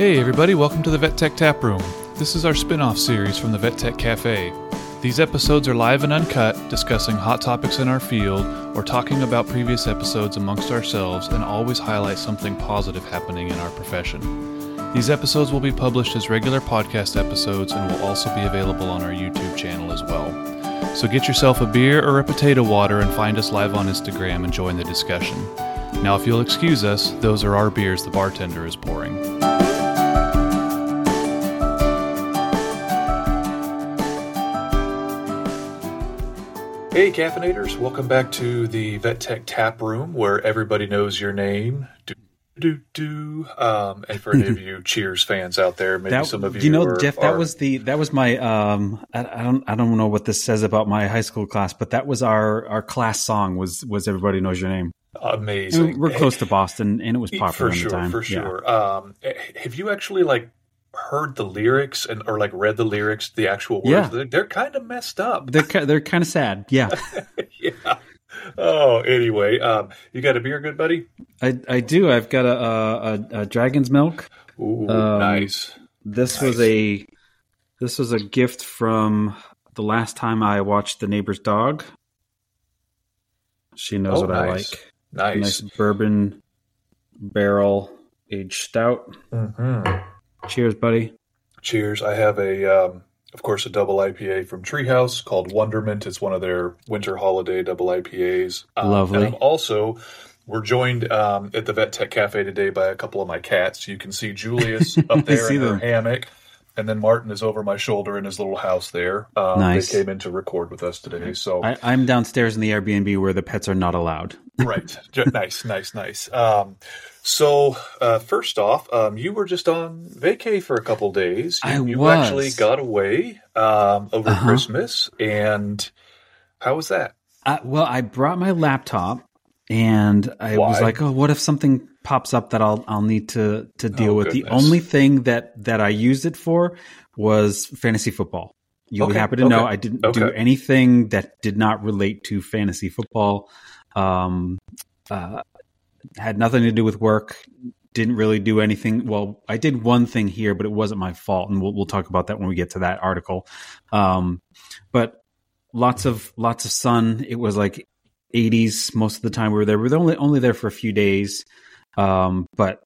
Hey everybody, welcome to the Vet Tech Tap Room. This is our spin-off series from the Vet Tech Cafe. These episodes are live and uncut, discussing hot topics in our field or talking about previous episodes amongst ourselves and always highlight something positive happening in our profession. These episodes will be published as regular podcast episodes and will also be available on our YouTube channel as well. So get yourself a beer or a potato water and find us live on Instagram and join the discussion. Now, if you'll excuse us, those are our beers the bartender is pouring. Hey, caffeinators! Welcome back to the Vet Tech Tap Room, where everybody knows your name. Do do do. Um, and for any of you Cheers fans out there, maybe That, some of you, you know, are- Jeff, that are- was the that was my um. I, I don't I don't know what this says about my high school class, but that was our our class song was was everybody knows your name. I amazing. mean, we're close to Boston, and it was popular for sure, time. for Yeah. sure. Um, eh, have you actually like heard the lyrics and or like read the lyrics, the actual words? Yeah. They're, they're kind of messed up. They're they're kind of sad. Yeah, yeah. Oh, anyway, um, you got a beer, good buddy? I I do. I've got a a, a, dragon's milk. Ooh, Um, nice. This was a this was a gift from the last time I watched the neighbor's dog. She knows Oh, what I like. Nice. Nice bourbon barrel aged stout. hmm Cheers, buddy. Cheers. I have a, um, of course, a double IPA from Treehouse called Wonderment. It's one of their winter holiday double IPAs. Um, Lovely. And I'm also, we're joined um, at the Vet Tech Cafe today by a couple of my cats. You can see Julius up there in her them. hammock. And then Martin is over my shoulder in his little house there. Um, Nice. They came in to record with us today. So I, I'm downstairs in the Airbnb where the pets are not allowed. right, nice, nice, nice. Um, so uh, first off, um, you were just on vacay for a couple days. You, I you was. actually got away um, over Uh-huh. Christmas, and how was that? Uh, well, I brought my laptop, and I was like, "Oh, what if something pops up that I'll I'll need to to deal Oh, with?" The only thing that that I used it for was fantasy football. You'll be happy to know I didn't do anything that did not relate to fantasy football. Um, uh, had nothing to do with work. Didn't really do anything. Well, I did one thing here, but it wasn't my fault, and we'll we'll talk about that when we get to that article. Um, but lots of lots of sun. It was like 80s most of the time we were there. We were only only there for a few days, um, but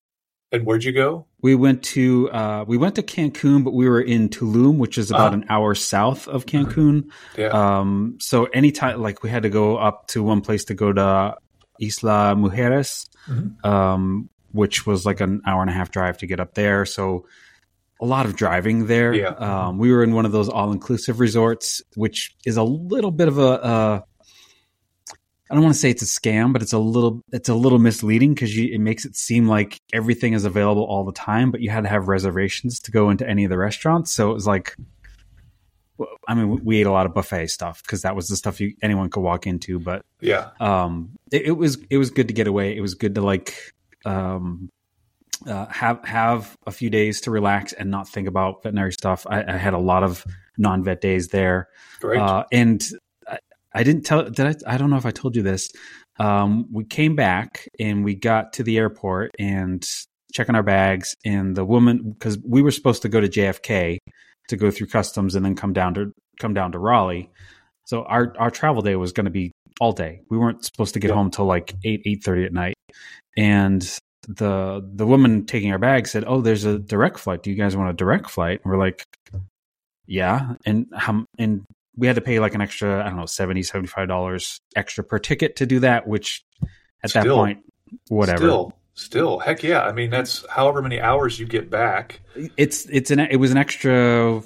And where'd you go? we went to uh, we went to Cancun, but we were in Tulum, which is about Ah. an hour south of Cancun. Yeah, Um, so anytime, like we had to go up to one place to go to Isla Mujeres, Mhm. um, which was like an hour and a half drive to get up there. So a lot of driving there. Yeah. Um, we were in one of those all inclusive resorts, which is a little bit of a. Uh, I don't want to say it's a scam, but it's a little it's a little misleading because it makes it seem like everything is available all the time, but you had to have reservations to go into any of the restaurants. So it was like I mean, we ate a lot of buffet stuff because that was the stuff you, anyone could walk into. But yeah, um, it, it was it was good to get away. It was good to like um, uh, have have a few days to relax and not think about veterinary stuff. I, I had a lot of non vet days there, great. uh, and I, I didn't tell. Did I? I don't know if I told you this. Um, we came back and we got to the airport and checking our bags, and the woman because we were supposed to go to JFK to go through customs and then come down to come down to Raleigh. So our our travel day was going to be all day. We weren't supposed to get Yeah. home till like eight eight thirty at night, and the the woman taking our bags said, "Oh, there's a direct flight. Do you guys want a direct flight?" And we're like, "Yeah." And how and we had to pay like an extra I don't know 70 75 dollars extra per ticket to do that, which at that point, whatever. Still, still, heck yeah. I mean, that's however many hours you get back. It's it's an it was an extra.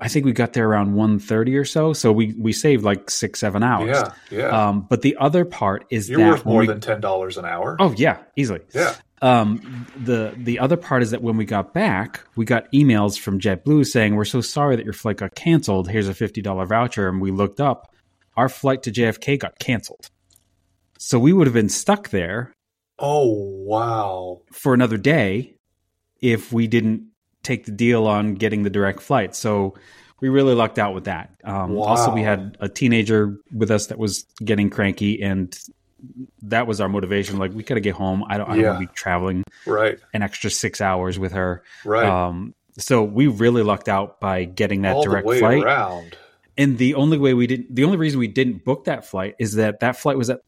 I think we got there around 1.30 or so, so we we saved like six seven hours. Yeah, yeah. Um, but the other part is You're worth more we- than ten dollars an hour. oh yeah, easily. yeah. Um, the the other part is that when we got back, we got emails from JetBlue saying we're so sorry that your flight got canceled. Here's a fifty dollar voucher, and we looked up, our flight to JFK got canceled. So we would have been stuck there Oh wow. for another day if we didn't take the deal on getting the direct flight. So we really lucked out with that. Um, Also, we had a teenager with us that was getting cranky, and that was our motivation. Like we got to get home. I don't, I don't Yeah. want to be traveling Right. an extra six hours with her. Right. Um, so we really lucked out by getting that All direct the way flight. around. And the only way we didn't, the only reason we didn't book that flight is that that flight was at,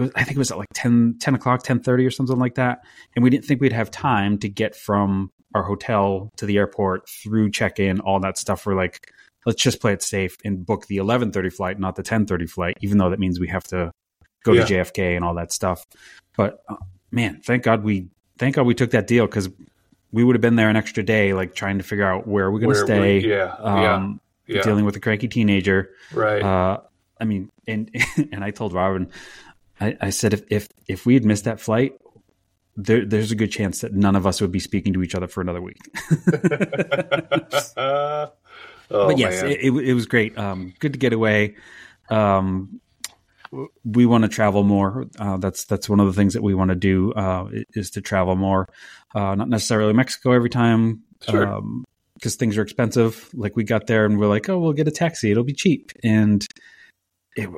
it was, I think it was at like 10, 10 o'clock, 1030 or something like that. And we didn't think we'd have time to get from our hotel to the airport through check-in, all that stuff. We're like, let's just play it safe and book the 1130 flight, not the 1030 flight, even though that means we have to go Yeah. to JFK and all that stuff. But uh, man, thank God we, thank God we took that deal because we would have been there an extra day, like trying to figure out where we're going to stay. yeah, Um, Yeah. dealing with a cranky teenager. right. Uh, I mean, and and I told Robin, I, I said if if if we had missed that flight, there, there's a good chance that none of us would be speaking to each other for another week. oh, but yes, it, it, it was great. Um, good to get away. Um, we want to travel more. Uh, that's that's one of the things that we want to do uh, is to travel more. Uh, not necessarily Mexico every time, Sure. because things are expensive. Like we got there and we're like, oh, we'll get a taxi. It'll be cheap. And it,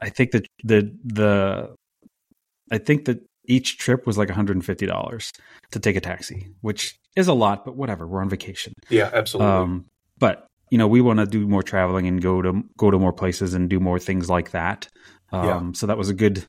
I think that the the I think that each trip was like one hundred and fifty dollars to take a taxi, which is a lot, but whatever. We're on vacation. yeah, absolutely. Um, but you know, we want to do more traveling and go to go to more places and do more things like that. Um, Yeah. So that was a good.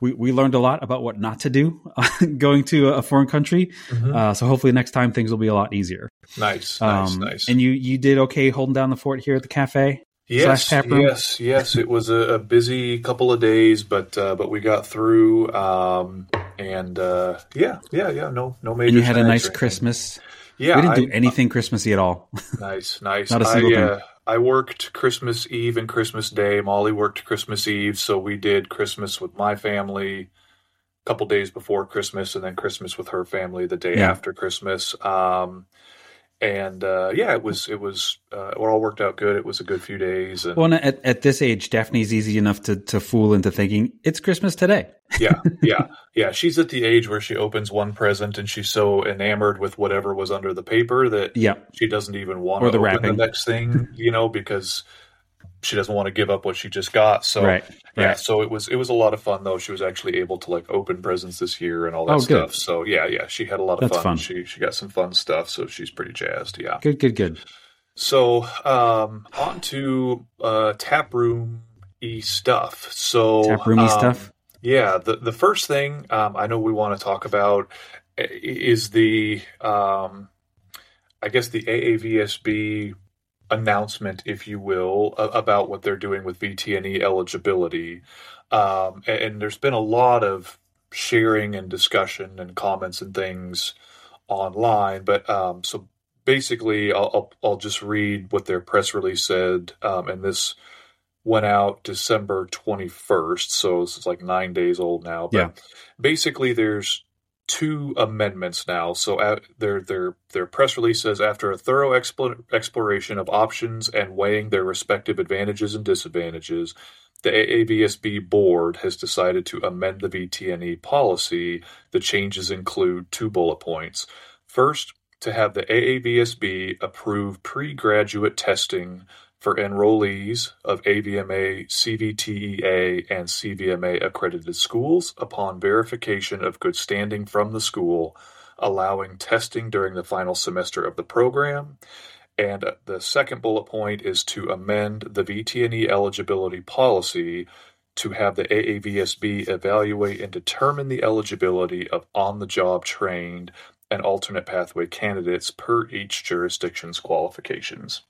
We we learned a lot about what not to do going to a foreign country. Mhm. Uh, so hopefully next time things will be a lot easier. nice, nice, Um, nice. And you you did okay holding down the fort here at the cafe. Yes, slash tap room? yes, yes. It was a, a busy couple of days, but uh, but we got through. Um, and uh, yeah, yeah, yeah. No, no major. And you had a nice. Christmas. Yeah, we didn't I- do anything Christmassy at all. Nice, nice. Not a single I, thing. uh, I worked Christmas Eve and Christmas Day. Molly worked Christmas Eve, so we did Christmas with my family a couple days before Christmas, and then Christmas with her family the day Yeah. after Christmas. Um, and uh, yeah, it was it was uh, it all worked out good. It was a good few days, and Well, and at, at this age, Daphne's easy enough to, to fool into thinking it's Christmas today. yeah, yeah, yeah. She's at the age where she opens one present and she's so enamored with whatever was under the paper that Yeah. she doesn't even want Or to the open wrapping. the next thing, you know, because she doesn't want to give up what she just got. So right. yeah, Right. so it was it was a lot of fun though. She was actually able to like open presents this year and all that Oh, good. stuff. So yeah, yeah, she had a lot of That's fun. fun. She she got some fun stuff, so she's pretty jazzed. Yeah. Good, good, good. So um on to uh tap room e stuff. So Tap roomy um, stuff. yeah, the the first thing um, I know we want to talk about is the um, I guess the AAVSB announcement, if you will, about what they're doing with VTNE eligibility. Um, and, and there's been a lot of sharing and discussion and comments and things online. But um, so basically, I'll, I'll I'll just read what their press release said, um, and this went out December 21st, so it's like nine days old now. But Yeah. basically, there's two amendments now. So uh, their their their press release says after a thorough expl- exploration of options and weighing their respective advantages and disadvantages, the AAVSB board has decided to amend the VTNE policy. The changes include two bullet points. First, to have the AAVSB approve pre-graduate testing for enrollees of AVMA, CVTEA, and CVMA accredited schools upon verification of good standing from the school, allowing testing during the final semester of the program. And the second bullet point is to amend the VTNE eligibility policy to have the AAVSB evaluate and determine the eligibility of on the job trained and alternate pathway candidates per each jurisdiction's qualifications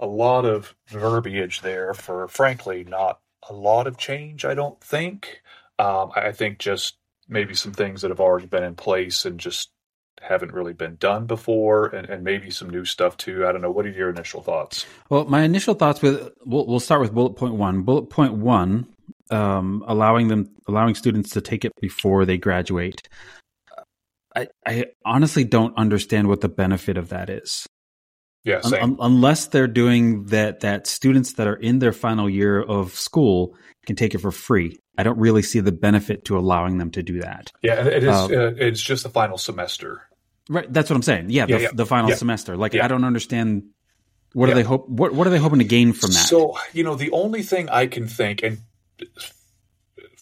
a lot of verbiage there for, frankly, not a lot of change, I don't think. Um, I think just maybe some things that have already been in place and just haven't really been done before, and, and maybe some new stuff too. I don't know. What are your initial thoughts? Well, my initial thoughts with we'll, we'll start with bullet point one. Bullet point one, um, allowing them allowing students to take it before they graduate. I, I honestly don't understand what the benefit of that is. Yeah, Un- unless they're doing that, that students that are in their final year of school can take it for free. I don't really see the benefit to allowing them to do that. yeah, it is. um, uh, it's just the final semester. Right, that's what I'm saying. Yeah, Yeah, the, yeah. the final Yeah. semester. Like. I don't understand. What are they hope? What What are they hoping to gain from that? So, you know, the only thing I can think, and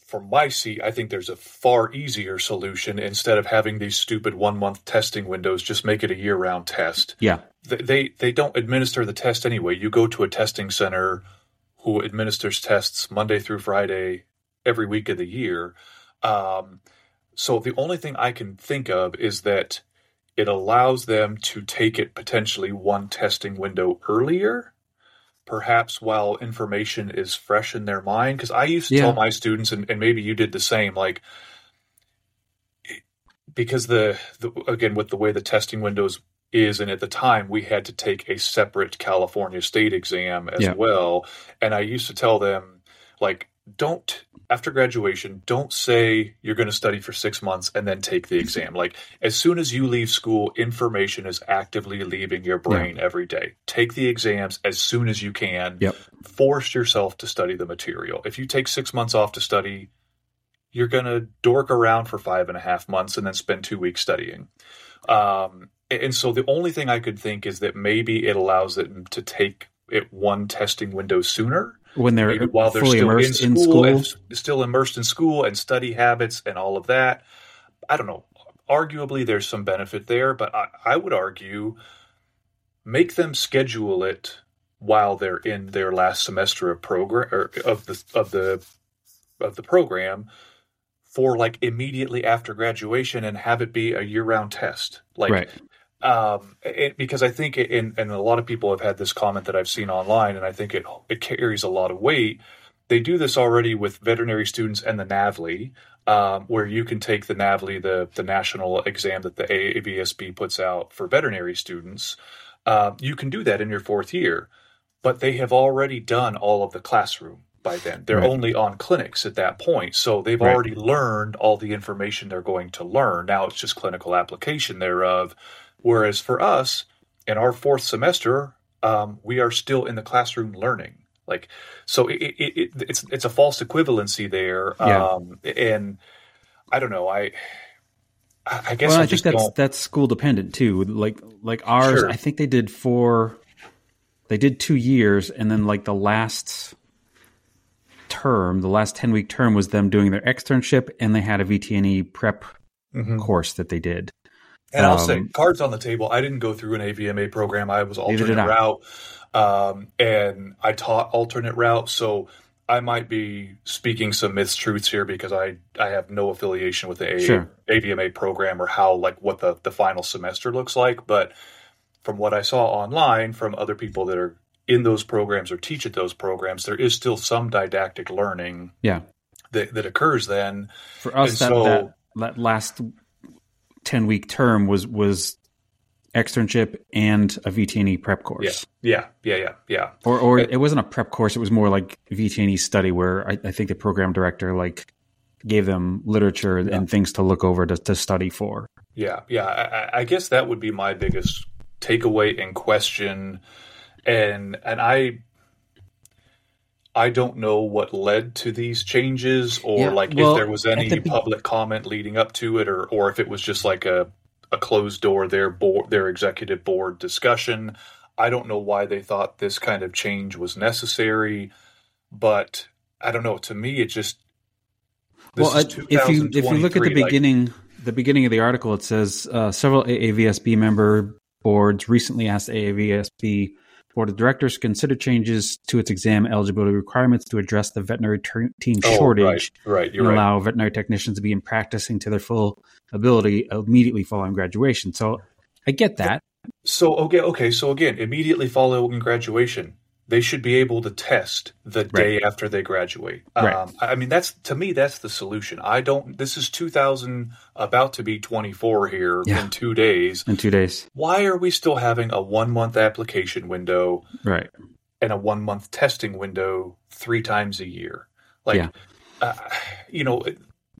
from my seat, I think there's a far easier solution instead of having these stupid one month testing windows. Just make it a year round test. Yeah, they, they they don't administer the test anyway. You go to a testing center who administers tests Monday through Friday every week of the year. Um, so the only thing I can think of is that it allows them to take it potentially one testing window earlier perhaps while information is fresh in their mind because i used to Yeah. tell my students and, and maybe you did the same like because the, the again with the way the testing windows is and at the time we had to take a separate california state exam as Yeah. well and i used to tell them like don't after graduation don't say you're going to study for six months and then take the exam. Like as soon as you leave school information is actively leaving your brain every day. Take the exams as soon as you can. Yep. force yourself to study the material. If you take six months off to study you're going to dork around for five and a half months and then spend two weeks studying. Um, and so the only thing i could think is that maybe it allows them to take it one testing window sooner when they're maybe while they're still in immersed school, in school. and still immersed in school and study habits and all of that. I don't know. Arguably, there's some benefit there, but I, I would argue make them schedule it while they're in their last semester of program or of the of the of the program for like immediately after graduation and have it be a year-round test like right. Um, it, because I think, it, and, and a lot of people have had this comment that I've seen online, and I think it it carries a lot of weight. They do this already with veterinary students and the NAVLE, um, where you can take the NAVLE, the the national exam that the AAVSB puts out for veterinary students. Um, you can do that in your fourth year, but they have already done all of the classroom by then. They're Right. only on clinics at that point, so they've Right. already learned all the information they're going to learn. Now it's just clinical application thereof. Whereas for us, in our fourth semester, um, we are still in the classroom learning. Like, so it, it, it, it's it's a false equivalency there. Yeah. Um, and I don't know. I I guess well, I, I think that's don't. that's school dependent too. Like like ours, Sure. I think they did four. They did two years, and then like the last term, the last ten week term was them doing their externship, and they had a VTNE prep Mhm. course that they did. And I'll say, Um, cards on the table. I didn't go through an AVMA program. I was alternate route, um, and I taught alternate route. So I might be speaking some myths, truths here because I I have no affiliation with the A- Sure. AVMA program or how like what the the final semester looks like. But from what I saw online from other people that are in those programs or teach at those programs, there is still some didactic learning Yeah, that, that occurs then. for us, And that, so- that that last ten week term was was externship and a VTNE prep course. Yeah, yeah, yeah, yeah. Or, or it wasn't a prep course. It was more like VTNE study, where I, I think the program director like gave them literature and things to look over to, to study for. Yeah, yeah. I, I- I guess that would be my biggest takeaway and question, and and I I don't know what led to these changes, or Yeah, like well, if there was any the be- public comment leading up to it, or or if it was just like a a closed door their board their executive board discussion. I don't know why they thought this kind of change was necessary, but I don't know. To me, it just this well, if you if you look at the 2023, like- beginning, the beginning of the article, it says uh, several AAVSB member boards recently asked AAVSB board of directors consider changes to its exam eligibility requirements to address the veterinary ter- team Oh, shortage Right, right, and right. allow veterinary technicians to be in practicing to their full ability immediately following graduation. So I get that. So okay, okay. So again, immediately following graduation, they should be able to test the day after they graduate. Right. Um, I I mean, that's to me, that's the solution. I don't. This is 2000, about to be 24 here Yeah. in two days. In two days, Why are we still having a one month application window right? and a one month testing window three times a year? Like, Yeah. uh, you know,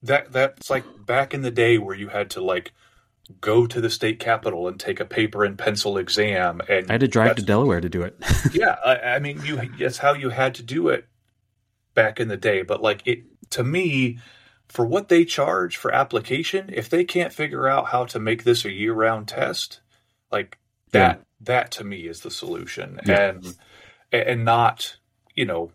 that that's like back in the day where you had to like go to the state capitol and take a paper and pencil exam and I had to drive to Delaware to do it. yeah I, I mean you that's how you had to do it back in the day but like it to me for what they charge for application if they can't figure out how to make this a year-round test like that that to me is the solution Yeah. and and not you know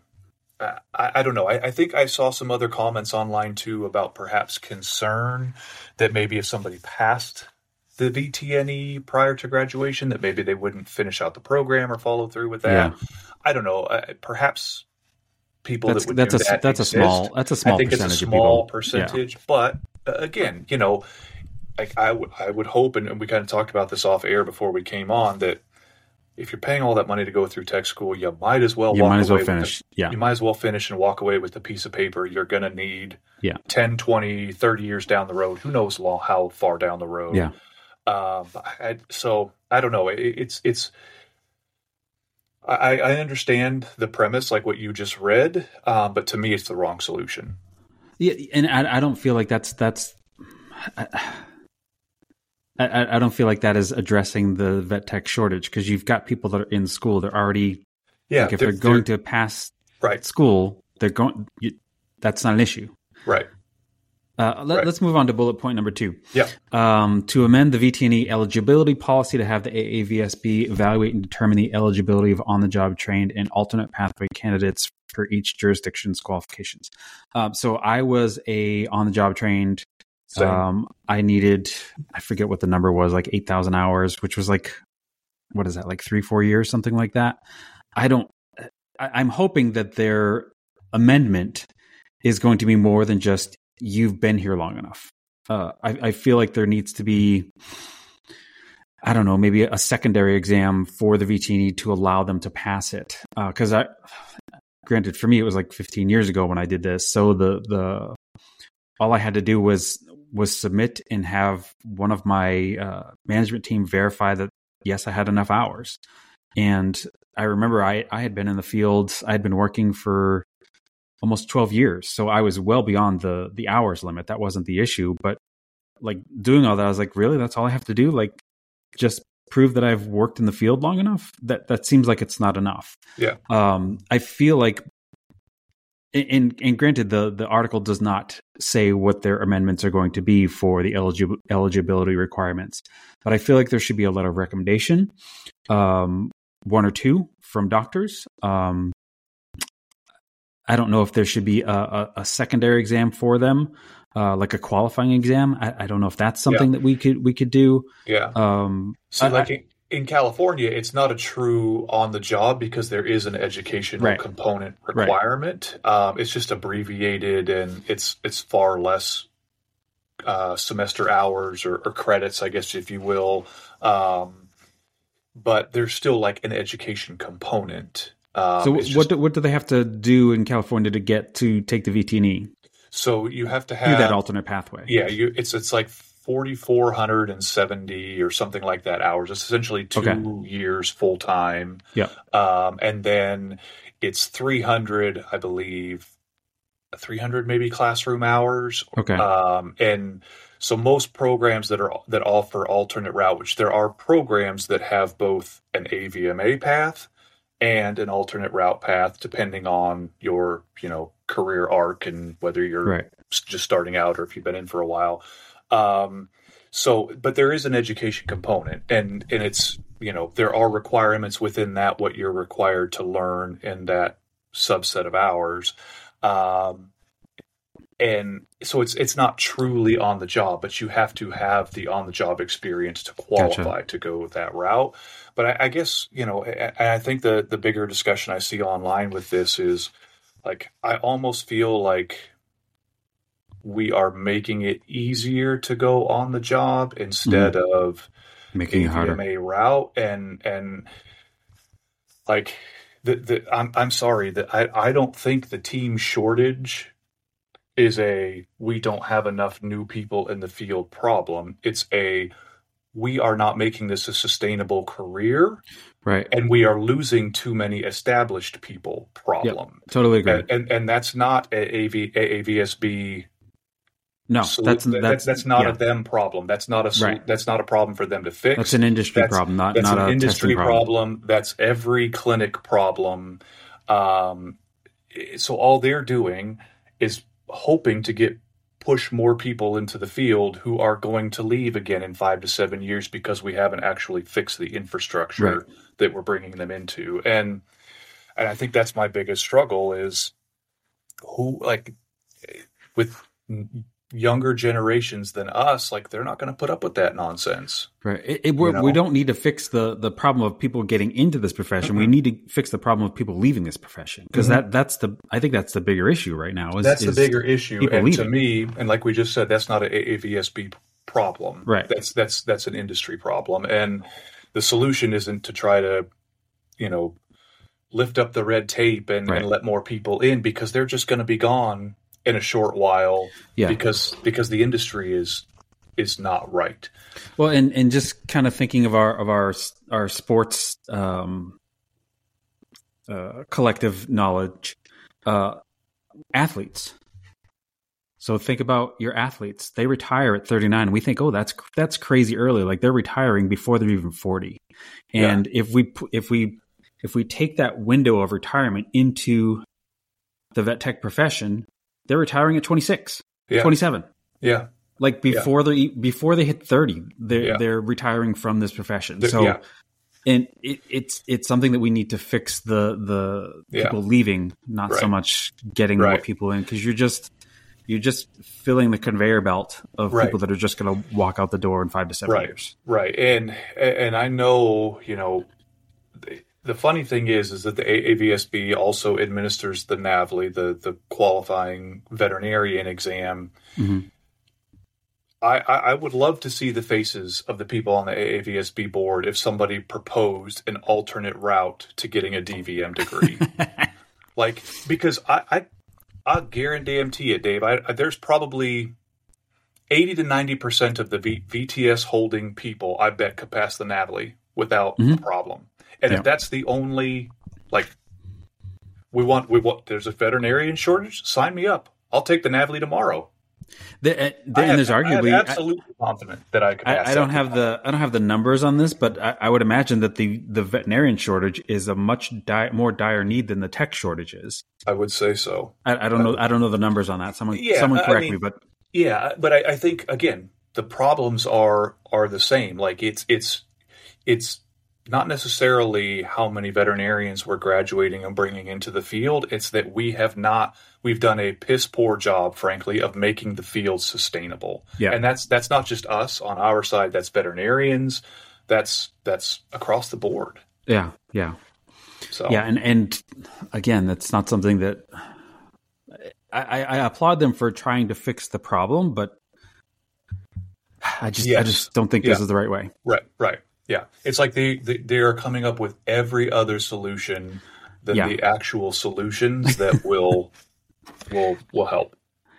I, I don't know. I, I, think I saw some other comments online too about perhaps concern that maybe if somebody passed the VTNE prior to graduation, that maybe they wouldn't finish out the program or follow through with that. Yeah. I don't know. Uh, perhaps people that's, that would that's a that that's exist. a small that's a small I think percentage it's a small percentage, yeah. but uh, again, you know, like I would I would hope, and, and we kind of talked about this off air before we came on that if you're paying all that money to go through tech school, you might as well you walk might as well away finish. The, yeah. You might as well finish and walk away with the piece of paper you're going to need yeah. 10, 20, 30 years down the road. Who knows long, how far down the road. Yeah. Um, I, so I don't know. It, it's, it's, I, I understand the premise, like what you just read, um, but to me, it's the wrong solution. Yeah. And I, I don't feel like that's, that's, I, I, I, don't feel like that is addressing the vet tech shortage because you've got people that are in school. They're already, yeah. Like if they're, they're going they're, to pass right school, they're going. You, that's not an issue. Right. Uh, let, us move on to bullet point number two. Yeah. Um, to amend the VTNE eligibility policy to have the AAVSB evaluate and determine the eligibility of on-the-job trained and alternate pathway candidates for each jurisdiction's qualifications. Um, so I was a on-the-job trained Um, I needed, I forget what the number was, like 8,000 hours, which was like, what is that, like three, four years, something like that. I don't, I, I'm hoping that their amendment is going to be more than just you've been here long enough. Uh, I, I feel like there needs to be, I don't know, maybe a secondary exam for the VTNE to allow them to pass it. Because uh, I, granted, for me, it was like 15 years ago when I did this. So the the all I had to do was was submit and have one of my uh, management team verify that yes, I had enough hours. And I remember I, I had been in the field, I had been working for almost 12 years. So I was well beyond the the hours limit. That wasn't the issue. But like doing all that, I was like, really? That's all I have to do? Like just prove that I've worked in the field long enough? That that seems like it's not enough. Yeah. Um, I feel like and, and granted, the, the article does not say what their amendments are going to be for the eligi- eligibility requirements, but I feel like there should be a letter of recommendation, um, one or two from doctors. Um, I don't know if there should be a, a, a secondary exam for them, uh, like a qualifying exam. I, I, don't know if that's something yeah. that we could we could do. Yeah. Um, so, like, I, in California, it's not a true on the job because there is an educational right. component requirement. Right. Um, it's just abbreviated and it's it's far less uh, semester hours or, or, credits, I guess, if you will. Um, but there's still like an education component. Um, so, just, what do, what do they have to do in California to get to take the VTNE? So you have to have do that alternate pathway. Yeah, you, it's it's like 4,470 or something like that hours. It's essentially two okay. years full time. Yeah. Um, and then it's 300, I believe, 300 maybe classroom hours. Okay. Um, and so most programs that are that offer alternate route, which there are programs that have both an AVMA path and an alternate route path, depending on your you know career arc and whether you're right. just starting out or if you've been in for a while. Um, so, but there is an education component, and and it's you know there are requirements within that what you're required to learn in that subset of hours, um, and so it's it's not truly on the job, but you have to have the on the job experience to qualify Gotcha. to go that route. But I, I guess you know, and I think the the bigger discussion I see online with this is like I almost feel like we are making it easier to go on the job instead mm-hmm. of Making it harder. AVMA route and and like the the I'm I'm sorry that I I don't think the team shortage is a we don't have enough new people in the field problem. It's a we are not making this a sustainable career Right. and we are losing too many established people problem. Totally agree. And, and and that's not a AV, AAVSB no, that's that- that's that's not yeah. a them problem. That's not a Right. that's not a problem for them to fix. That's an industry That's- problem, not that's not an a industry testing problem. That's every clinic problem. Um, so all they're doing is hoping to get push more people into the field who are going to leave again in five to seven years because we haven't actually fixed the infrastructure Right. that we're bringing them into. And and I think that's my biggest struggle is who like with younger generations than us, like they're not going to put up with that nonsense. Right. It, it, you know? We don't need to fix the the problem of people getting into this profession. Mm-hmm. We need to fix the problem of people leaving this profession because mm-hmm. that that's the I think that's the bigger issue right now. Is, that's is the bigger issue. And leaving. to me, and like we just said, that's not a AAVSB problem. Right. That's that's that's an industry problem, and the solution isn't to try to, you know, lift up the red tape and, right. and let more people in because they're just going to be gone in a short while yeah. because because the industry is is not right. Well, and and just kind of thinking of our of our our sports um, uh, collective knowledge, uh, athletes. So think about your athletes. They retire at 39. We think, oh, that's that's crazy early. Like they're retiring before they're even 40. And yeah. if we if we if we take that window of retirement into the vet tech profession, they're retiring at 26, yeah. 27. Yeah. Like before yeah. they before they hit 30, they're yeah. they're retiring from this profession. They're, so and it, it's it's something that we need to fix the the people leaving, not right. so much getting right. more people in because you're just you're just filling the conveyor belt of right. people that are just going to walk out the door in five to seven right. years. Right. And and I know you know the funny thing is, is that the AAVSB also administers the NAVLE, the the qualifying veterinarian exam. Mm-hmm. I, I would love to see the faces of the people on the AAVSB board if somebody proposed an alternate route to getting a DVM degree. like, because I, I, I guarantee it, Dave. I, there's probably 80 to 90% of the v, VTS holding people, I bet, could pass the NAVLE without mm-hmm. a problem. And yeah. if that's the only like we want we want there's a veterinarian shortage, sign me up. I'll take the NAVLE tomorrow. The, uh, the, and there's arguably absolutely I, confident that I could. I, I don't have the I don't have the numbers on this, but I, I would imagine that the the veterinarian shortage is a much di- more dire need than the tech shortage is. I would say so. I, don't know. I don't know the numbers on that. Someone yeah, someone correct mean, me, but yeah, but I, think again the problems are are the same. Like it's it's it's not necessarily how many veterinarians we're graduating and bringing into the field. It's that we have not, we've done a piss poor job, frankly, of making the field sustainable. Yeah. And that's, that's not just us on our side. That's veterinarians. That's, that's across the board. Yeah. Yeah. So, yeah. And, and again, that's not something that I, I applaud them for trying to fix the problem, but I just, yes. I just don't think yeah. this is the right way. Right. Right. Yeah, it's like they, they, they are coming up with every other solution than yeah. the actual solutions that will will will help.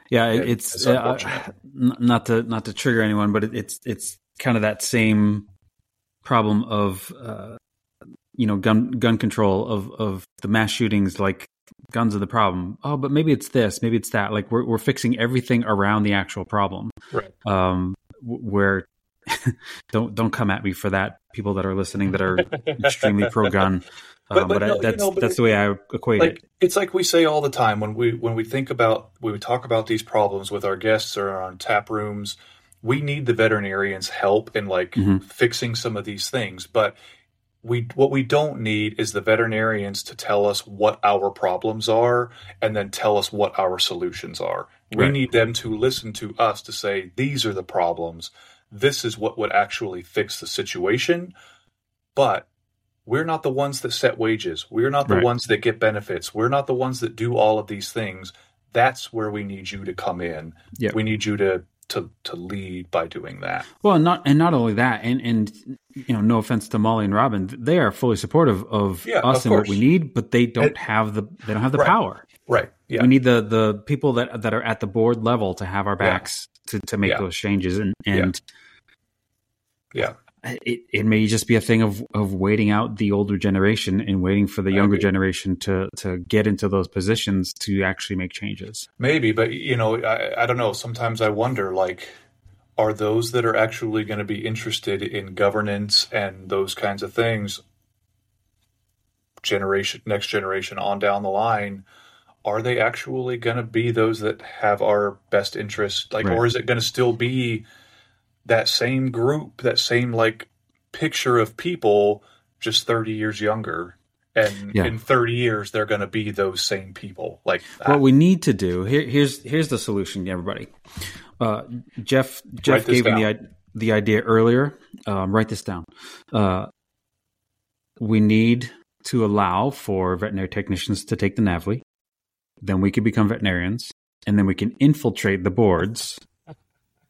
Yeah, it, it's, it's uh, not to not to trigger anyone, but it, it's it's kind of that same problem of uh, you know gun gun control of of the mass shootings. Like guns are the problem. Oh, but maybe it's this, maybe it's that. Like we're we're fixing everything around the actual problem. Right. Um, where don't don't come at me for that. People that are listening that are extremely pro gun. Um, but, but, but no, that's you know, but that's the way I equate like, it. It's like we say all the time when we when we think about when we talk about these problems with our guests or on tap rooms. We need the veterinarians' help in like mm-hmm. fixing some of these things, but we what we don't need is the veterinarians to tell us what our problems are and then tell us what our solutions are. We right. need them to listen to us to say these are the problems this is what would actually fix the situation. But we're not the ones that set wages. We're not the right. ones that get benefits. We're not the ones that do all of these things. That's where we need you to come in. Yeah. We need you to to to lead by doing that. Well, and not and not only that, and and you know, no offense to Molly and Robin, they are fully supportive of yeah, us of and what we need, but they don't have the they don't have the right. power. Right. Yeah. We need the the people that that are at the board level to have our backs yeah. to to make yeah. those changes and and yeah. It, it may just be a thing of, of waiting out the older generation and waiting for the younger generation to, to get into those positions to actually make changes. Maybe, but you know, I, I don't know. Sometimes I wonder, like, are those that are actually going to be interested in governance and those kinds of things, generation, next generation on down the line, are they actually going to be those that have our best interest? Like, right. or is it going to still be that same group, that same like picture of people just 30 years younger. and Yeah. in 30 years they're going to be those same people. Like What we need to do here, here's here's the solution, everybody. Uh, Jeff Jeff gave me the the idea earlier. Um, write this down. Uh, we need to allow for veterinary technicians to take the NAVLE. Then we can become veterinarians, and then we can infiltrate the boards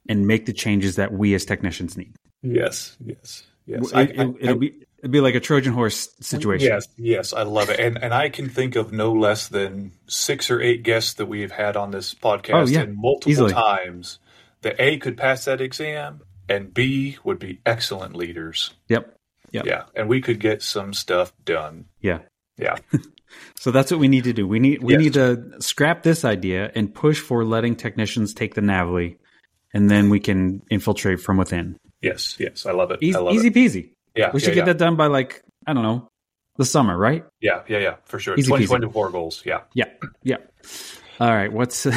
and make the changes that we as technicians need. yes, yes, yes. It, I- it, will be it'll be like a Trojan horse situation. Yes, yes, I love it, and and I can think of no less than six or eight guests that we have had on this podcast, Oh, yeah, and multiple easily. times that A could pass that exam, and B would be excellent leaders. Yep. Yep. Yeah, and we could get some stuff done. Yeah. Yeah, So that's what we need to do. We need we Yes. need to scrap this idea and push for letting technicians take the NAVLE, and then we can infiltrate from within. yes, yes, I love it. Easy, I love easy it. peasy. Yeah, We should yeah, get yeah. that done by like I don't know, the summer, right? Yeah, yeah, yeah, for sure. Easy Twenty peasy. goals. Yeah. Yeah, yeah. All right, what's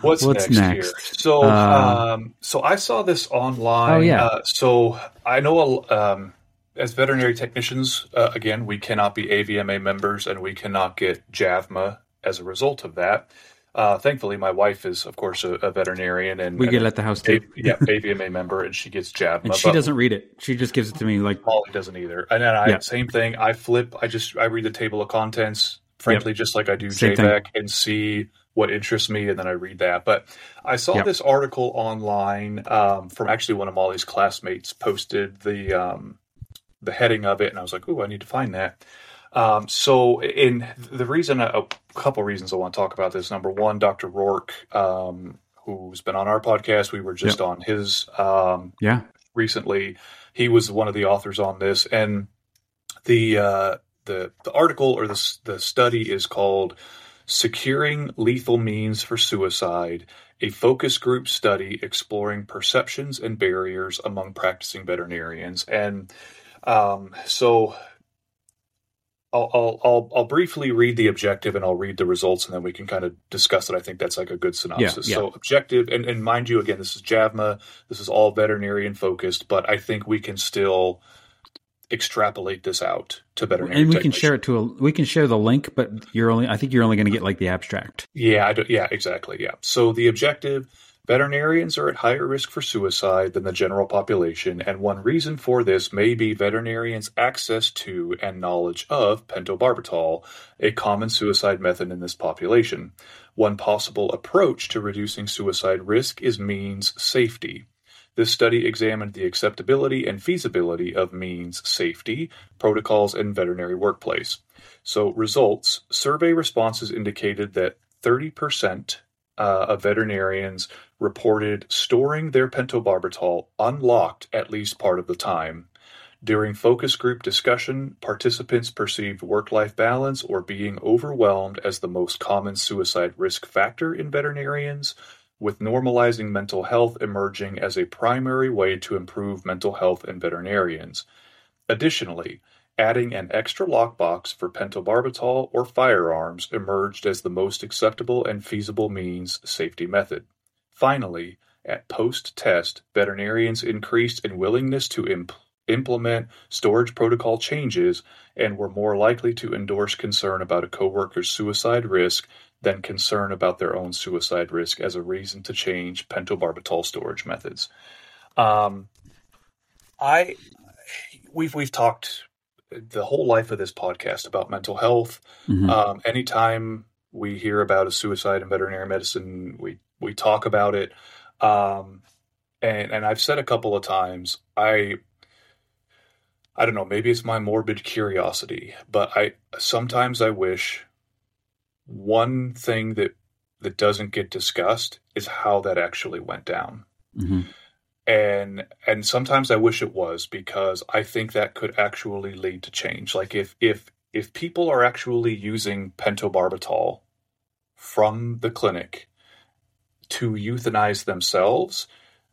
What's, What's next, next? here? So, Uh, um, so I saw this online. Oh, yeah. Uh, so I know, um, as veterinary technicians, uh, again, we cannot be AVMA members, and we cannot get JAVMA as a result of that. Uh, thankfully, my wife is, of course, a, a veterinarian, and we and get it at the house too? a, yeah, AVMA member, and she gets JAVMA. and she doesn't read it. She just gives it to me like Molly doesn't either. And then I Yeah. same thing. I flip. I just I read the table of contents, frankly, just like I do Same thing. And see what interests me, and then I read that. But I saw Yep. this article online um, from actually one of Molly's classmates posted the um, the heading of it, and I was like, "Oh, I need to find that." Um, so, in the reason, a couple reasons I want to talk about this. Number one, Dr. Roark, um, who's been on our podcast, we were just on his um, yeah, recently. He was one of the authors on this, and the uh, the the article or the the study is called "Securing Lethal Means for Suicide: A Focus Group Study Exploring Perceptions and Barriers Among Practicing Veterinarians." And um, so. I'll, I'll I'll I'll briefly read the objective and I'll read the results and then we can kind of discuss it. I think that's like a good synopsis. yeah. So objective and, and mind you again, this is JAVMA, this is all veterinarian focused, but I think we can still extrapolate this out to veterinary. and we can share it to a we can share the link, but you're only I think you're only going to get like the abstract. Yeah, I do, yeah, exactly. Yeah. So the objective veterinarians are at higher risk for suicide than the general population, and one reason for this may be veterinarians' access to and knowledge of pentobarbital, a common suicide method in this population. One possible approach to reducing suicide risk is means safety. This study examined the acceptability and feasibility of means safety protocols in veterinary workplace. So, results survey responses indicated that 30% uh, of veterinarians reported storing their pentobarbital unlocked at least part of the time. During focus group discussion, participants perceived work life balance or being overwhelmed as the most common suicide risk factor in veterinarians, with normalizing mental health emerging as a primary way to improve mental health in veterinarians. Additionally, adding an extra lockbox for pentobarbital or firearms emerged as the most acceptable and feasible means safety method. Finally, at post test, veterinarians increased in willingness to imp- implement storage protocol changes and were more likely to endorse concern about a coworker's suicide risk than concern about their own suicide risk as a reason to change pentobarbital storage methods. Um, I we've we've talked the whole life of this podcast about mental health. Mhm. Um, anytime we hear about a suicide in veterinary medicine, we we talk about it. Um, and and I've said a couple of times, I I don't know, maybe it's my morbid curiosity, but I sometimes I wish one thing that that doesn't get discussed is how that actually went down Mhm. and and sometimes I wish it was because I think that could actually lead to change. Like if if if people are actually using pentobarbital from the clinic to euthanize themselves,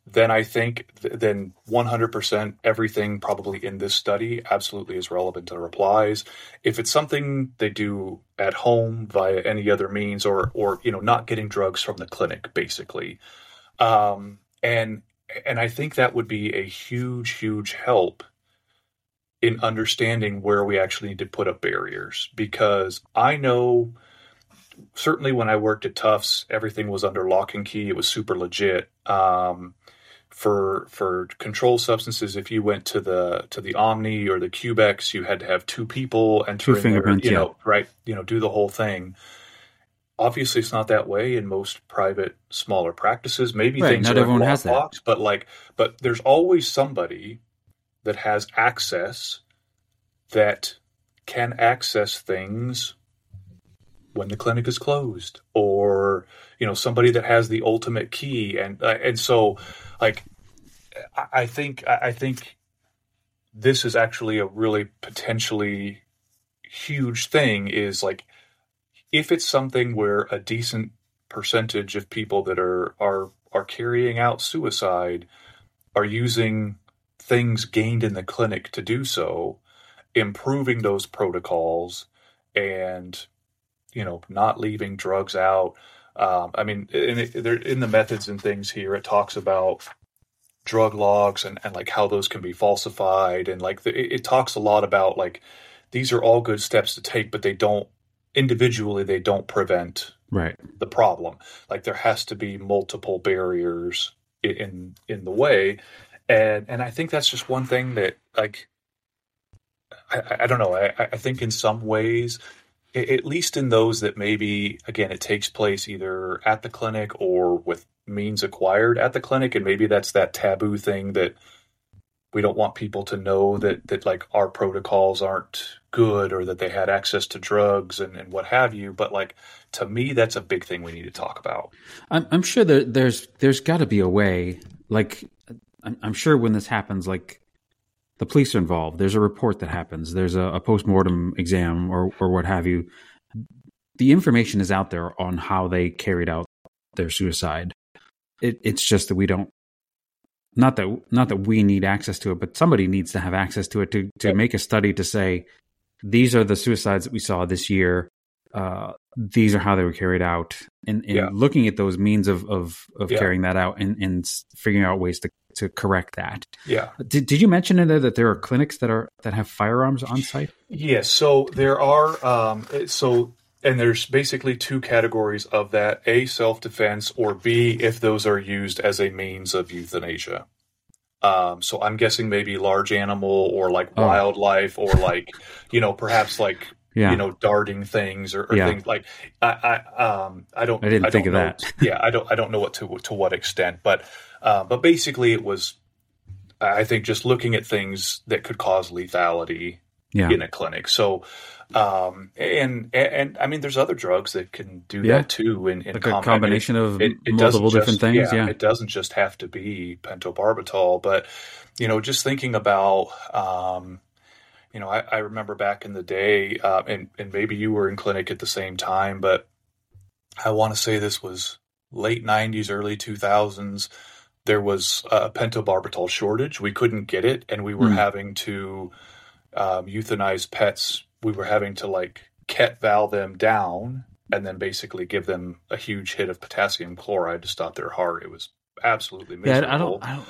then I think th- then 100% everything probably in this study absolutely is relevant to the replies. If it's something they do at home via any other means or or you know not getting drugs from the clinic basically. Um and and I think that would be a huge, huge help in understanding where we actually need to put up barriers because I know certainly when I worked at Tufts, everything was under lock and key. It was super legit. Um, for for controlled substances, if you went to the to the Omni or the Cubex, you had to have two people enter two fingerprints, you yeah. know, right, you know, do the whole thing. Obviously, it's not that way in most private, smaller practices. Maybe right, things not are everyone has box, that. but like, but there's always somebody that has access that can access things when the clinic is closed or you know somebody that has the ultimate key. And uh, and so like I, think I think this is actually a really potentially huge thing is like if it's something where a decent percentage of people that are are are carrying out suicide are using things gained in the clinic to do so improving those protocols and you know not leaving drugs out. Um, i mean in, in the methods and things here it talks about drug logs and, and like how those can be falsified and like the, it, it talks a lot about like these are all good steps to take but they don't individually they don't prevent right. the problem. Like there has to be multiple barriers in in the way. And and i think that's just one thing that like i, I don't know. I, I think in some ways at least in those that maybe again it takes place either at the clinic or with means acquired at the clinic and maybe that's that taboo thing that we don't want people to know that that like our protocols aren't good or that they had access to drugs and, and what have you. But like to me that's a big thing we need to talk about. I'm, I'm sure that there's there's got to be a way like I'm, I'm sure when this happens like the police are involved. There's a report that happens. There's a, a post-mortem exam or, or what have you. The information is out there on how they carried out their suicide. It, it's just that we don't, not that, not that we need access to it, but somebody needs to have access to it to, to make a study to say, these are the suicides that we saw this year. Uh, these are how they were carried out and, and Yeah. looking at those means of, of, of Yeah. carrying that out and, and figuring out ways to, to correct that. yeah Did, did you mention in there that there are clinics that are that have firearms on site? Yes, so there are um, so and there's basically two categories of that: a self defense, or b if those are used as a means of euthanasia. Um, so I'm guessing maybe large animal or like Oh. wildlife or like you know perhaps like Yeah. you know darting things or, or Yeah. things like I I um I don't I didn't think don't of know- that. yeah I don't I don't know what to to what extent but uh, but basically it was I think just looking at things that could cause lethality yeah. in a clinic. So, um, and, and and I mean, there's other drugs that can do Yeah. that too. In, in like a com- mean, combination of it, it multiple different just- things. Yeah. it doesn't just have to be pentobarbital, but you know, just thinking about, um, you know, I, I remember back in the day, uh, and and maybe you were in clinic at the same time, but I want to say this was late '90s, early 2000s. There was a pentobarbital shortage. We couldn't get it, and we were Hmm. having to um, euthanize pets. We were having to like ket valve them down and then basically give them a huge hit of potassium chloride to stop their heart. It was absolutely yeah, miserable. I don't. I don't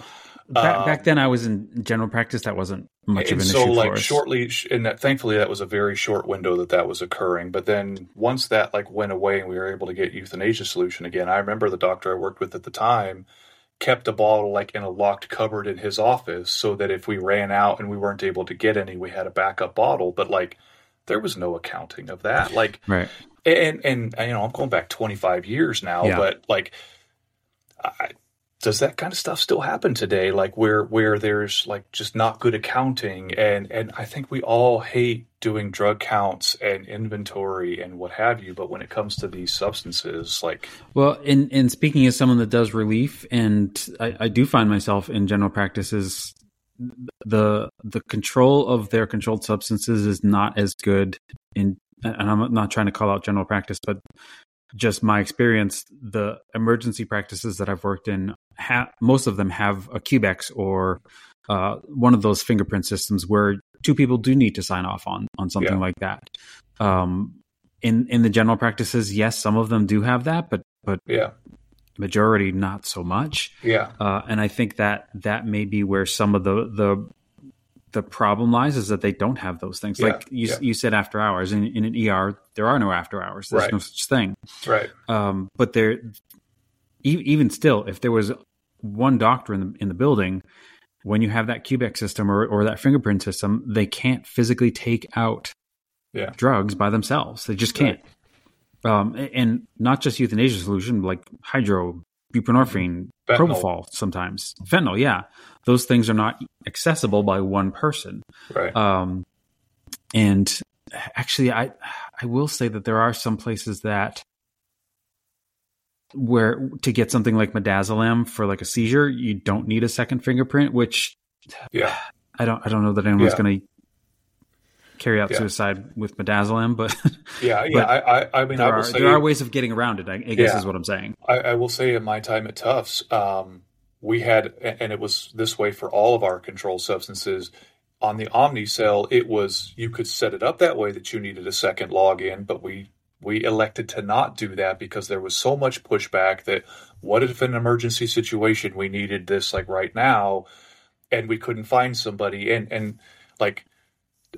back, Um, back then, I was in general practice. That wasn't much of an so issue So, like for us. shortly and that thankfully that was a very short window that that was occurring but then once that like went away and we were able to get euthanasia solution again i remember the doctor i worked with at the time kept a bottle like in a locked cupboard in his office so that if we ran out and we weren't able to get any we had a backup bottle but like there was no accounting of that like right. and and you know i'm going back 25 years now Yeah. but like I, does that kind of stuff still happen today like where where there's like just not good accounting and and i think we all hate doing drug counts and inventory and what have you but when it comes to these substances like Well, in in speaking as someone that does relief, and I, I do find myself in general practices, the the control of their controlled substances is not as good. In and I'm not trying to call out general practice, but just my experience, the emergency practices that I've worked in, ha- most of them have a Cubex or uh, one of those fingerprint systems where two people do need to sign off on on something Yeah. like that. Um, in in the general practices, yes, some of them do have that, but but yeah majority not so much. yeah Uh, and I think that that may be where some of the the the problem lies is that they don't have those things. Yeah, like you yeah. you said, after hours in, in an ER, there are no after hours. There's Right. no such thing. Right. Um, but there, e- even still, if there was one doctor in the in the building, when you have that Cubex system or or that fingerprint system, they can't physically take out Yeah. drugs by themselves. They just can't. Um, and not just euthanasia solution, like hydro, buprenorphine, Fentanyl. propofol, sometimes fentanyl. Yeah, those things are not accessible by one person. Right. Um, and actually, I I will say that there are some places that where to get something like midazolam for like a seizure, you don't need a second fingerprint. Which yeah. I don't I don't know that anyone's Yeah. going to carry out Yeah. suicide with midazolam, but Yeah. But Yeah. I, I, I mean, there will are say, there are ways of getting around it. I, I guess Yeah. is what I'm saying. I, I will say in my time at Tufts, um, we had, and it was this way for all of our controlled substances. On the OmniCell, it was you could set it up that way that you needed a second login, but we we elected to not do that because there was so much pushback that what if in an emergency situation we needed this like right now, and we couldn't find somebody, and and like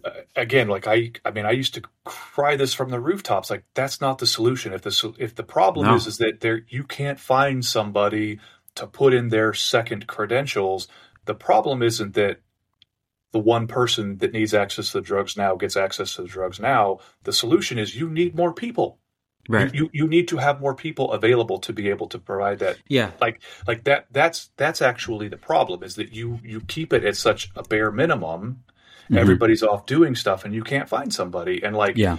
uh, again, like I, I mean, I used to cry this from the rooftops. Like that's not the solution. If the if the problem No. is is that there you can't find somebody to put in their second credentials, the problem isn't that the one person that needs access to the drugs now gets access to the drugs now. The solution is you need more people. Right. You, you you need to have more people available to be able to provide that yeah. like like that that's that's actually the problem is that you you keep it at such a bare minimum Mhm. everybody's off doing stuff and you can't find somebody and like Yeah.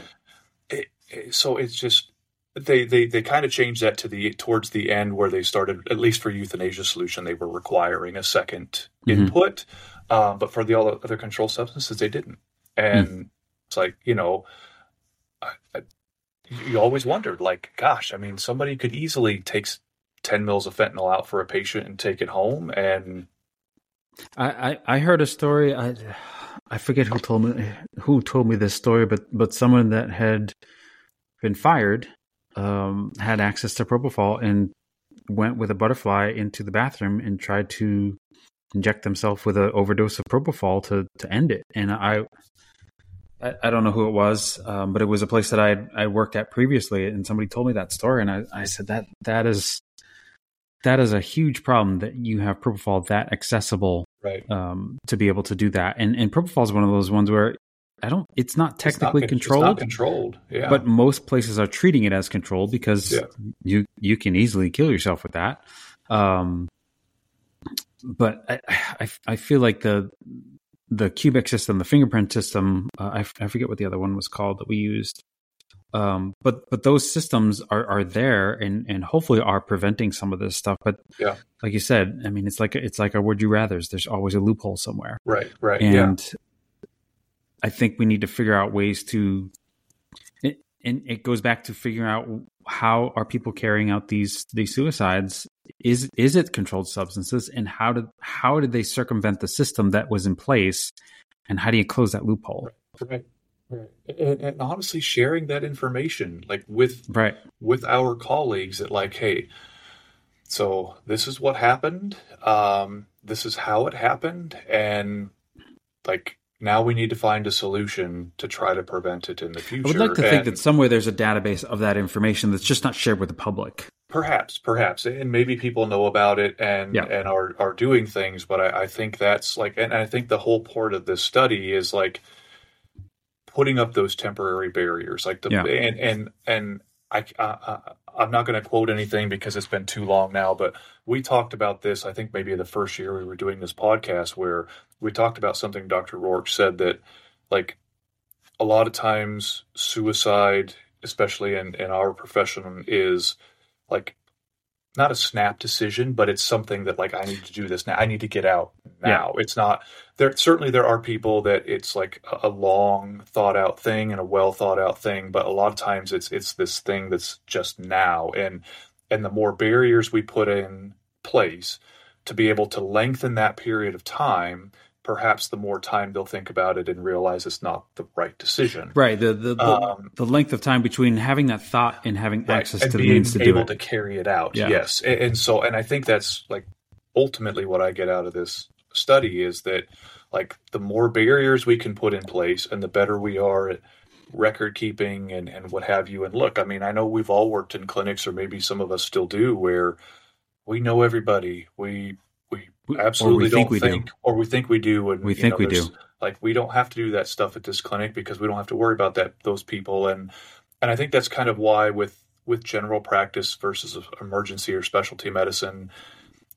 it, it- so it's just they they they kind of changed that to the towards the end where they started at least for euthanasia solution they were requiring a 2nd Mhm. input um, but for the all other controlled substances they didn't and it's like you know I, I, you always wondered like gosh i mean somebody could easily take 10 mils of fentanyl out for a patient and take it home and I, I, I heard a story. I I forget who told me who told me this story, but but someone that had been fired um, had access to propofol and went with a butterfly into the bathroom and tried to inject themselves with an overdose of propofol to to end it. And I I, I don't know who it was, um, but it was a place that I I worked at previously, and somebody told me that story, and I, I said that that is that is a huge problem that you have propofol that accessible right um, to be able to do that. And and propofol is one of those ones where I don't. It's not It's not technically it's controlled, not controlled yeah but most places are treating it as controlled because Yeah. you you can easily kill yourself with that. Um, but I, I I feel like the the Cubex system, the fingerprint system, uh, I, f- I forget what the other one was called that we used. Um, but but those systems are are there and and hopefully are preventing some of this stuff. But Yeah. like you said, I mean, it's like it's like a would you rather's. There's always a loophole somewhere right right yeah and I think we need to figure out ways to. It, and it goes back to figuring out how are people carrying out these these suicides. Is is it controlled substances, and how did how did they circumvent the system that was in place, and how do you close that loophole? Right. Right. And, and honestly, sharing that information, like with Right. with our colleagues, that like, hey, so this is what happened. Um, this is how it happened, and like now we need to find a solution to try to prevent it in the future. I would like to think And that somewhere there's a database of that information that's just not shared with the public. perhaps, perhaps, and maybe people know about it and Yeah. and are are doing things. But I, I think that's like, and I think the whole part of this study is like putting up those temporary barriers, like the Yeah. and and and I, I I- I'm not going to quote anything because it's been too long now, but we talked about this. I think maybe the first year we were doing this podcast where we talked about something Dr. Roark said that like a lot of times suicide, especially in in our profession, is like not a snap decision, but it's something that like I need to do this now. I need to get out now. It's not there. Certainly, there are people that it's like a, a long thought out thing and a well thought out thing, but a lot of times it's it's this thing that's just now. And and the more barriers we put in place to be able to lengthen that period of time, perhaps the more time they'll think about it and realize it's not the right decision. Right. The the, the, Um, the length of time between having that thought and having Right, access and to the being means to do able it. to carry it out. Yeah. Yes, and, and so and I think that's like ultimately what I get out of this study is that like the more barriers we can put in place and the better we are at record keeping and, and what have you. And look, I mean, I know we've all worked in clinics, or maybe some of us still do, where we know everybody. We we absolutely we don't think, we think do. or we think we do, and we think know, we do. Like we don't have to do that stuff at this clinic because we don't have to worry about that those people. And and I think that's kind of why with with general practice versus emergency or specialty medicine,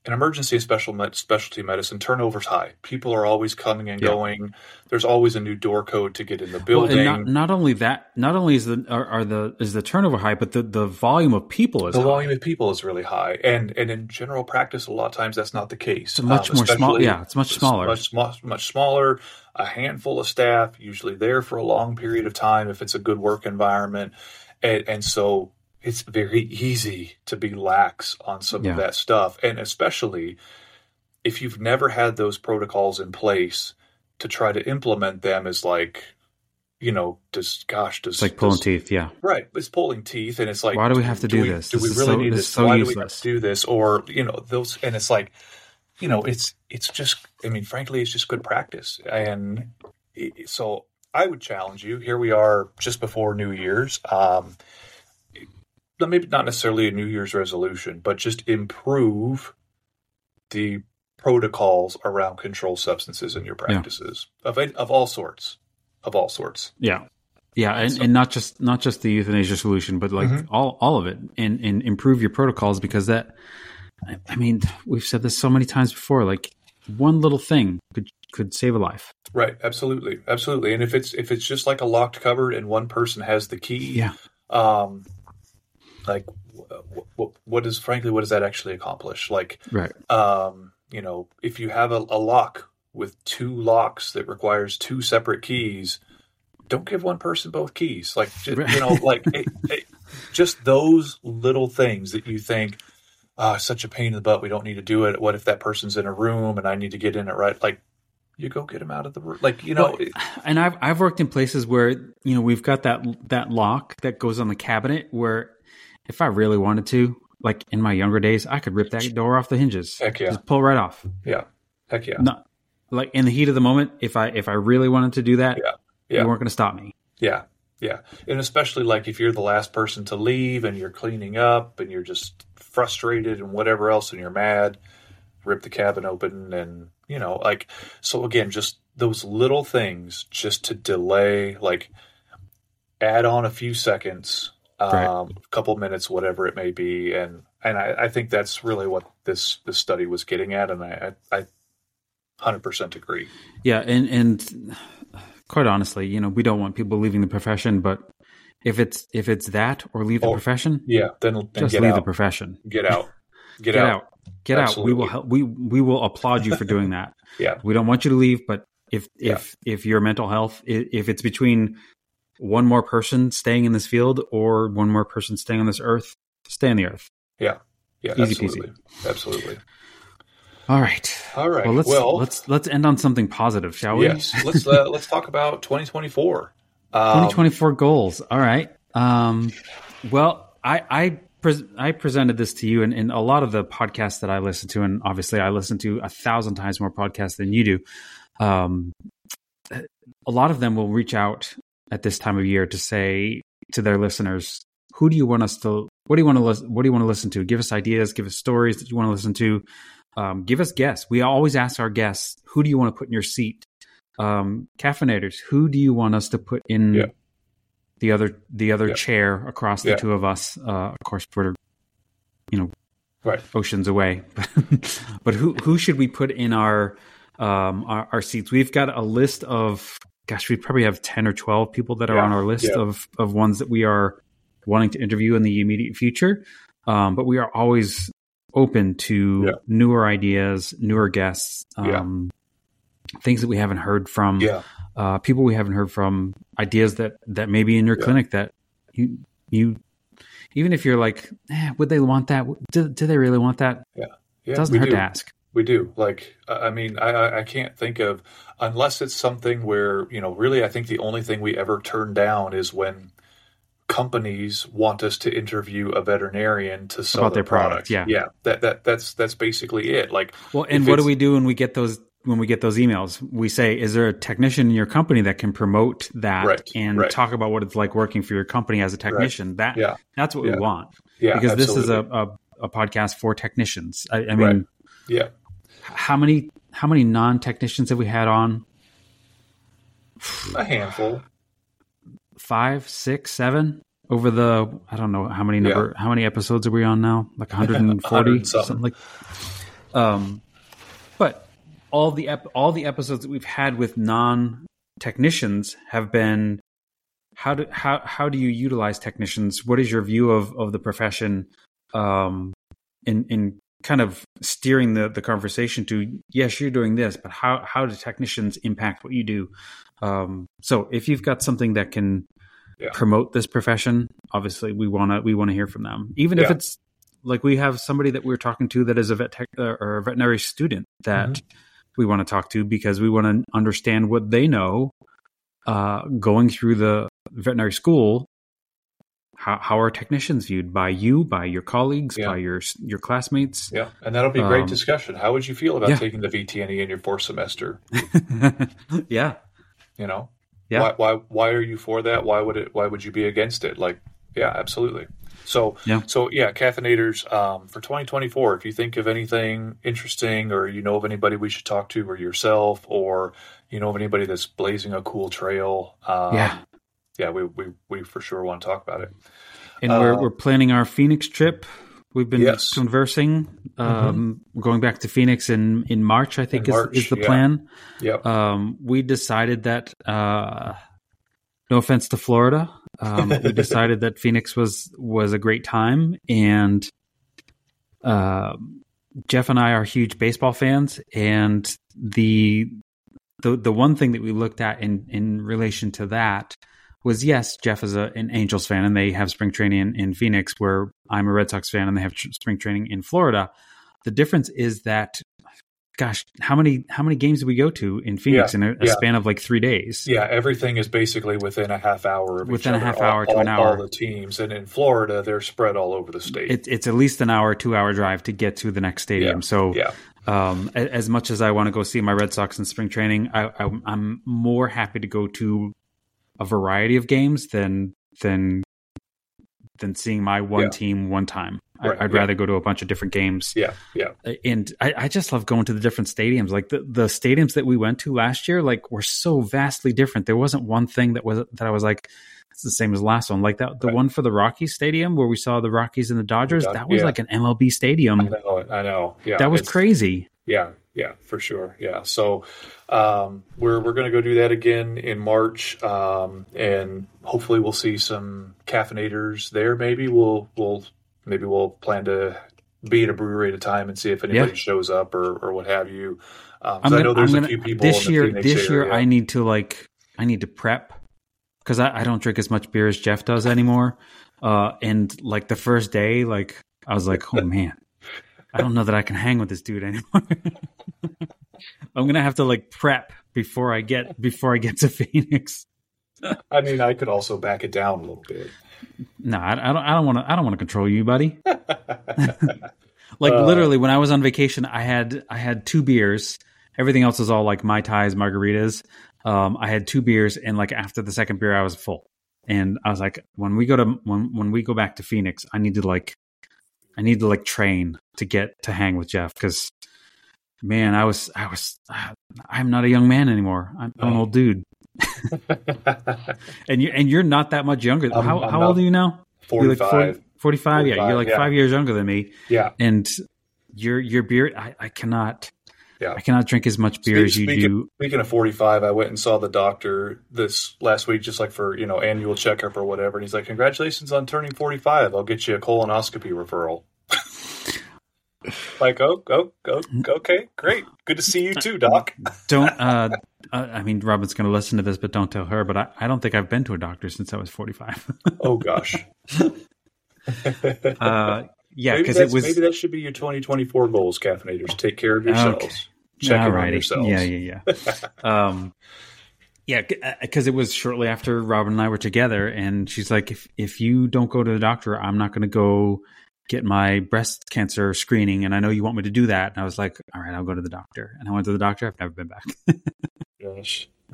in emergency special med- specialty medicine, turnover's high. People are always coming and yeah. going. There's always a new door code to get in the building. Well, not, not, only that, not only is the are, are, the is the turnover high, but the, the volume of people is the high. volume of people is really high. And and in general practice, a lot of times that's not the case. It's much um, more small. Yeah, it's much smaller. Much, much much smaller. A handful of staff, usually there for a long period of time if it's a good work environment, and, and so it's very easy to be lax on some yeah. of that stuff. And especially if you've never had those protocols in place to try to implement them is like, you know, does gosh, does it's like pulling does, teeth, yeah, right? It's pulling teeth, and it's like, why do we have to do, do we, this? Do we this really so, need this? So why useless. do we have to do this? Or you know, those, and it's like, you know, it's it's just, I mean, frankly, it's just good practice, and so I would challenge you. Here we are, just before New Year's. Um, maybe not necessarily a New Year's resolution, but just improve the protocols around controlled substances in your practices yeah. of of all sorts, of all sorts. Yeah, yeah, and, so, and not just not just the euthanasia solution, but like mm-hmm. all all of it, and and improve your protocols because that. I mean, we've said this so many times before. Like one little thing could could save a life. Right. Absolutely. Absolutely. And if it's if it's just like a locked cupboard and one person has the key, yeah. Um, like what, what frankly what does that actually accomplish? Like right. um you know if you have a, a lock with two locks that requires two separate keys don't give one person both keys. Like just, you know like it, it, just those little things that you think oh such a pain in the butt we don't need to do it. What if that person's in a room and i need to get in it right? Like you go get them out of the room like you know well, and i've i've worked in places where you know we've got that that lock that goes on the cabinet where if I really wanted to, like in my younger days, I could rip that door off the hinges. Heck yeah. Just pull right off. Yeah. Heck yeah. Not like in the heat of the moment, if I if I really wanted to do that, yeah. Yeah. you weren't going to stop me. Yeah. Yeah. And especially like if you're the last person to leave and you're cleaning up and you're just frustrated and whatever else and you're mad, rip the cabin open and, you know, like, so again, just those little things just to delay, like, add on a few seconds. Um, a couple minutes, whatever it may be, and and I, I, think that's really what this this study was getting at, and I I hundred percent agree. Yeah, and and quite honestly, you know, we don't want people leaving the profession, but if it's if it's that or leave the oh, profession, yeah, then, then just leave out. the profession. Get out. Get, get out. out. Get Absolutely. out. We will help. We we will applaud you for doing that. yeah, we don't want you to leave, but if if yeah. if your mental health if it's between one more person staying in this field or one more person staying on this earth, stay on the earth. Yeah. Yeah. Easy absolutely. peasy. Absolutely. All right. All right. Well, let's well, let's let's end on something positive, shall we? Yes. let's uh, let's talk about 2024. Um, 2024 goals. All right. Um, well, I I pre- I presented this to you, and, in a lot of the podcasts that I listen to, and obviously I listen to a thousand times more podcasts than you do. Um, a lot of them will reach out at this time of year to say to their listeners, who do you want us to what do you want to listen what do you want to listen to? Give us ideas, give us stories that you want to listen to. Um, give us guests. We always ask our guests, who do you want to put in your seat? Um, caffeinators, who do you want us to put in yeah. the other the other yeah. chair across the yeah. two of us? Uh, of course, we're you know right. oceans away, but who who should we put in our um, our, our, seats? We've got a list of gosh, we probably have 10 or 12 people that are yeah, on our list yeah. of, of ones that we are wanting to interview in the immediate future. Um, but we are always open to yeah. newer ideas, newer guests, um, things that we haven't heard from, uh, people we haven't heard from, ideas that, that may be in your clinic that you, you, even if you're like, eh, would they want that? Do, do they really want that? Yeah. it doesn't hurt do. to ask. We do. Like, I mean, I, I can't think of, unless it's something where, you know, really, I think the only thing we ever turn down is when companies want us to interview a veterinarian to sell About their, their product. Yeah. Yeah. That, that, that's, that's basically it. Like, well, and what do we do when we get those, when we get those emails, we say, "Is there a technician in your company that can promote that Right, and right. talk about what it's like working for your company as a technician?" That Yeah. that's what Yeah. we want Yeah, because this is a, a, a podcast for technicians. I, I mean, Right. yeah. How many how many non technicians have we had on? A handful. Five, six, seven over the I don't know how many number how many episodes are we on now? Like 140 100 something. something like. Um, but all the ep- all the episodes that we've had with non technicians have been how do how how do you utilize technicians? What is your view of of the profession? Um, in in kind of steering the the conversation to yes, you're doing this, but how how do technicians impact what you do? Um, so if you've got something that can Yeah. promote this profession, obviously we want to we want to hear from them, even if it's like we have somebody that we're talking to that is a vet tech uh, or a veterinary student that Mm-hmm. we want to talk to because we want to understand what they know uh, going through the veterinary school. How, how are technicians viewed by you, by your colleagues, Yeah. by your your classmates? Yeah, and that'll be a great Um, discussion. How would you feel about yeah. taking the VTNE in your fourth semester? yeah, You know, Yeah. Why, why why are you for that? Why would it? Why would you be against it? Like, yeah, absolutely. So Yeah. so yeah, caffeinators um, for 2024. If you think of anything interesting, or you know of anybody we should talk to, or yourself, or you know of anybody that's blazing a cool trail, um, Yeah. Yeah, we, we we for sure want to talk about it. and we're Uh, we're planning our Phoenix trip. We've been Yes. Mm-hmm. conversing, um, going back to Phoenix in in March. I think is March, is the yeah. plan. Yep. um, we decided that uh, no offense to Florida, um, we decided that Phoenix was was a great time, and uh, Jeff and I are huge baseball fans, and the the the one thing that we looked at in in relation to that was yes, Jeff is a, an Angels fan, and they have spring training in, in Phoenix, where I'm a Red Sox fan, and they have tr- spring training in Florida. The difference is that gosh, how many how many games did we go to in Phoenix Yeah, in a, a yeah. span of like three days? Yeah, everything is basically within a half hour of each Within a half all- hour to all, an hour. All the teams, and in Florida, they're spread all over the state. It, it's at least an hour, two hour drive to get to the next stadium. Yeah, So, yeah. um, as much as I want to go see my Red Sox in spring training, I, I, I'm more happy to go to a variety of games than than than seeing my one Yeah. team one time. Right, I, I'd yeah. rather go to a bunch of different games. yeah, yeah, and I, I just love going to the different stadiums. Like the, the stadiums that we went to last year, like were so vastly different. There wasn't one thing that was that I was like, it's the same as last one. Like that, the Right. one for the Rockies stadium where we saw the Rockies and the Dodgers. Dod- That was yeah. like an MLB I stadium. know, I know. Yeah, That was crazy. Yeah, yeah, for sure. Yeah, so um, we're we're going to go do that again in March, um, and hopefully we'll see some caffeinators there. Maybe we'll we'll maybe we'll plan to be at a brewery at a time and see if anybody Yeah. shows up or or what have you. Um, I'm I gonna, know there's I'm a few people this year. Phoenix This year, area. I need to like, I need to prep because I, I don't drink as much beer as Jeff does anymore. Uh, and like the first day, like I was like, oh man, I don't know that I can hang with this dude anymore. I'm gonna have to like prep before I get before I get to Phoenix. I mean, I could also back it down a little bit. No, I, I don't. I don't want to. I don't want to control you, buddy. like Uh, literally, when I was on vacation, I had I had two beers. Everything else was all like mai tais, margaritas. Um, I had two beers, and like after the second beer, I was full. And I was like, when we go to when when we go back to Phoenix, I need to like, I need to like train to get to hang with Jeff because, man, I was I was I'm not a young man anymore. I'm, I'm an Oh. old dude, and you and you're not that much younger. I'm- how I'm how old are you now? You're like 45. 45, yeah. You're like yeah. five years younger than me. Yeah, And your your beer, I, I cannot, yeah. I cannot drink as much beer as you Speaking- do. Speaking of 45, I went and saw the doctor this last week, just like for, you know, annual checkup or whatever. And he's like, congratulations on turning 45. I'll get you a colonoscopy referral. like, oh, oh, oh, okay, great. Good to see you too, doc. Don't. Uh, uh, I mean, Robin's going to listen to this, but don't tell her. But I, I don't think I've been to a doctor since I was 45. Oh, gosh. uh, yeah, because it was. maybe that should be your 2024 goals, caffeinators. Take care of yourselves. Okay. Check in on Alrighty. yourselves. Yeah, yeah, yeah. um, yeah, because it was shortly after Robin and I were together, and she's like, "If if you don't go to the doctor, I'm not going to go get my breast cancer screening, and I know you want me to do that. And I was like, all right, I'll go to the doctor. And I went to the doctor. I've never been back. Gosh.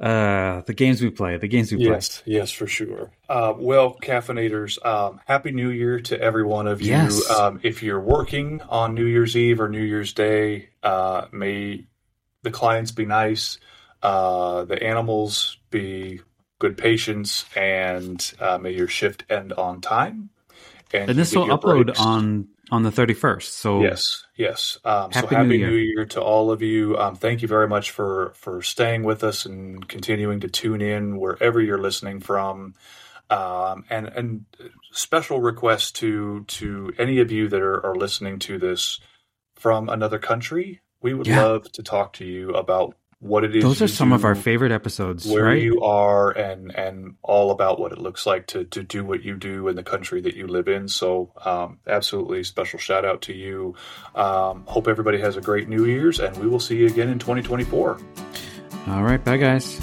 uh, the games we play, the games we play. Yes, yes, for sure. Uh, well, caffeinators, um, happy New Year to every one of you. Yes. Um, if you're working on New Year's Eve or New Year's Day, uh, may the clients be nice, uh, the animals be good patients, and uh, may your shift end on time. And you this will upload breaks. on on the 31st. So Yes, yes. Um, so Happy happy New New Year. Year. to all of you. Um, thank you very much for for staying with us and continuing to tune in wherever you're listening from. Um, and and special request to to any of you that are, are listening to this from another country. We would Yeah. love to talk to you about what it is. those are some of our favorite episodes, where right? you are and and all about what it looks like to to do what you do in the country that you live in so um, absolutely special shout out to you um, hope everybody has a great new year's and we will see you again in 2024 All right, bye guys.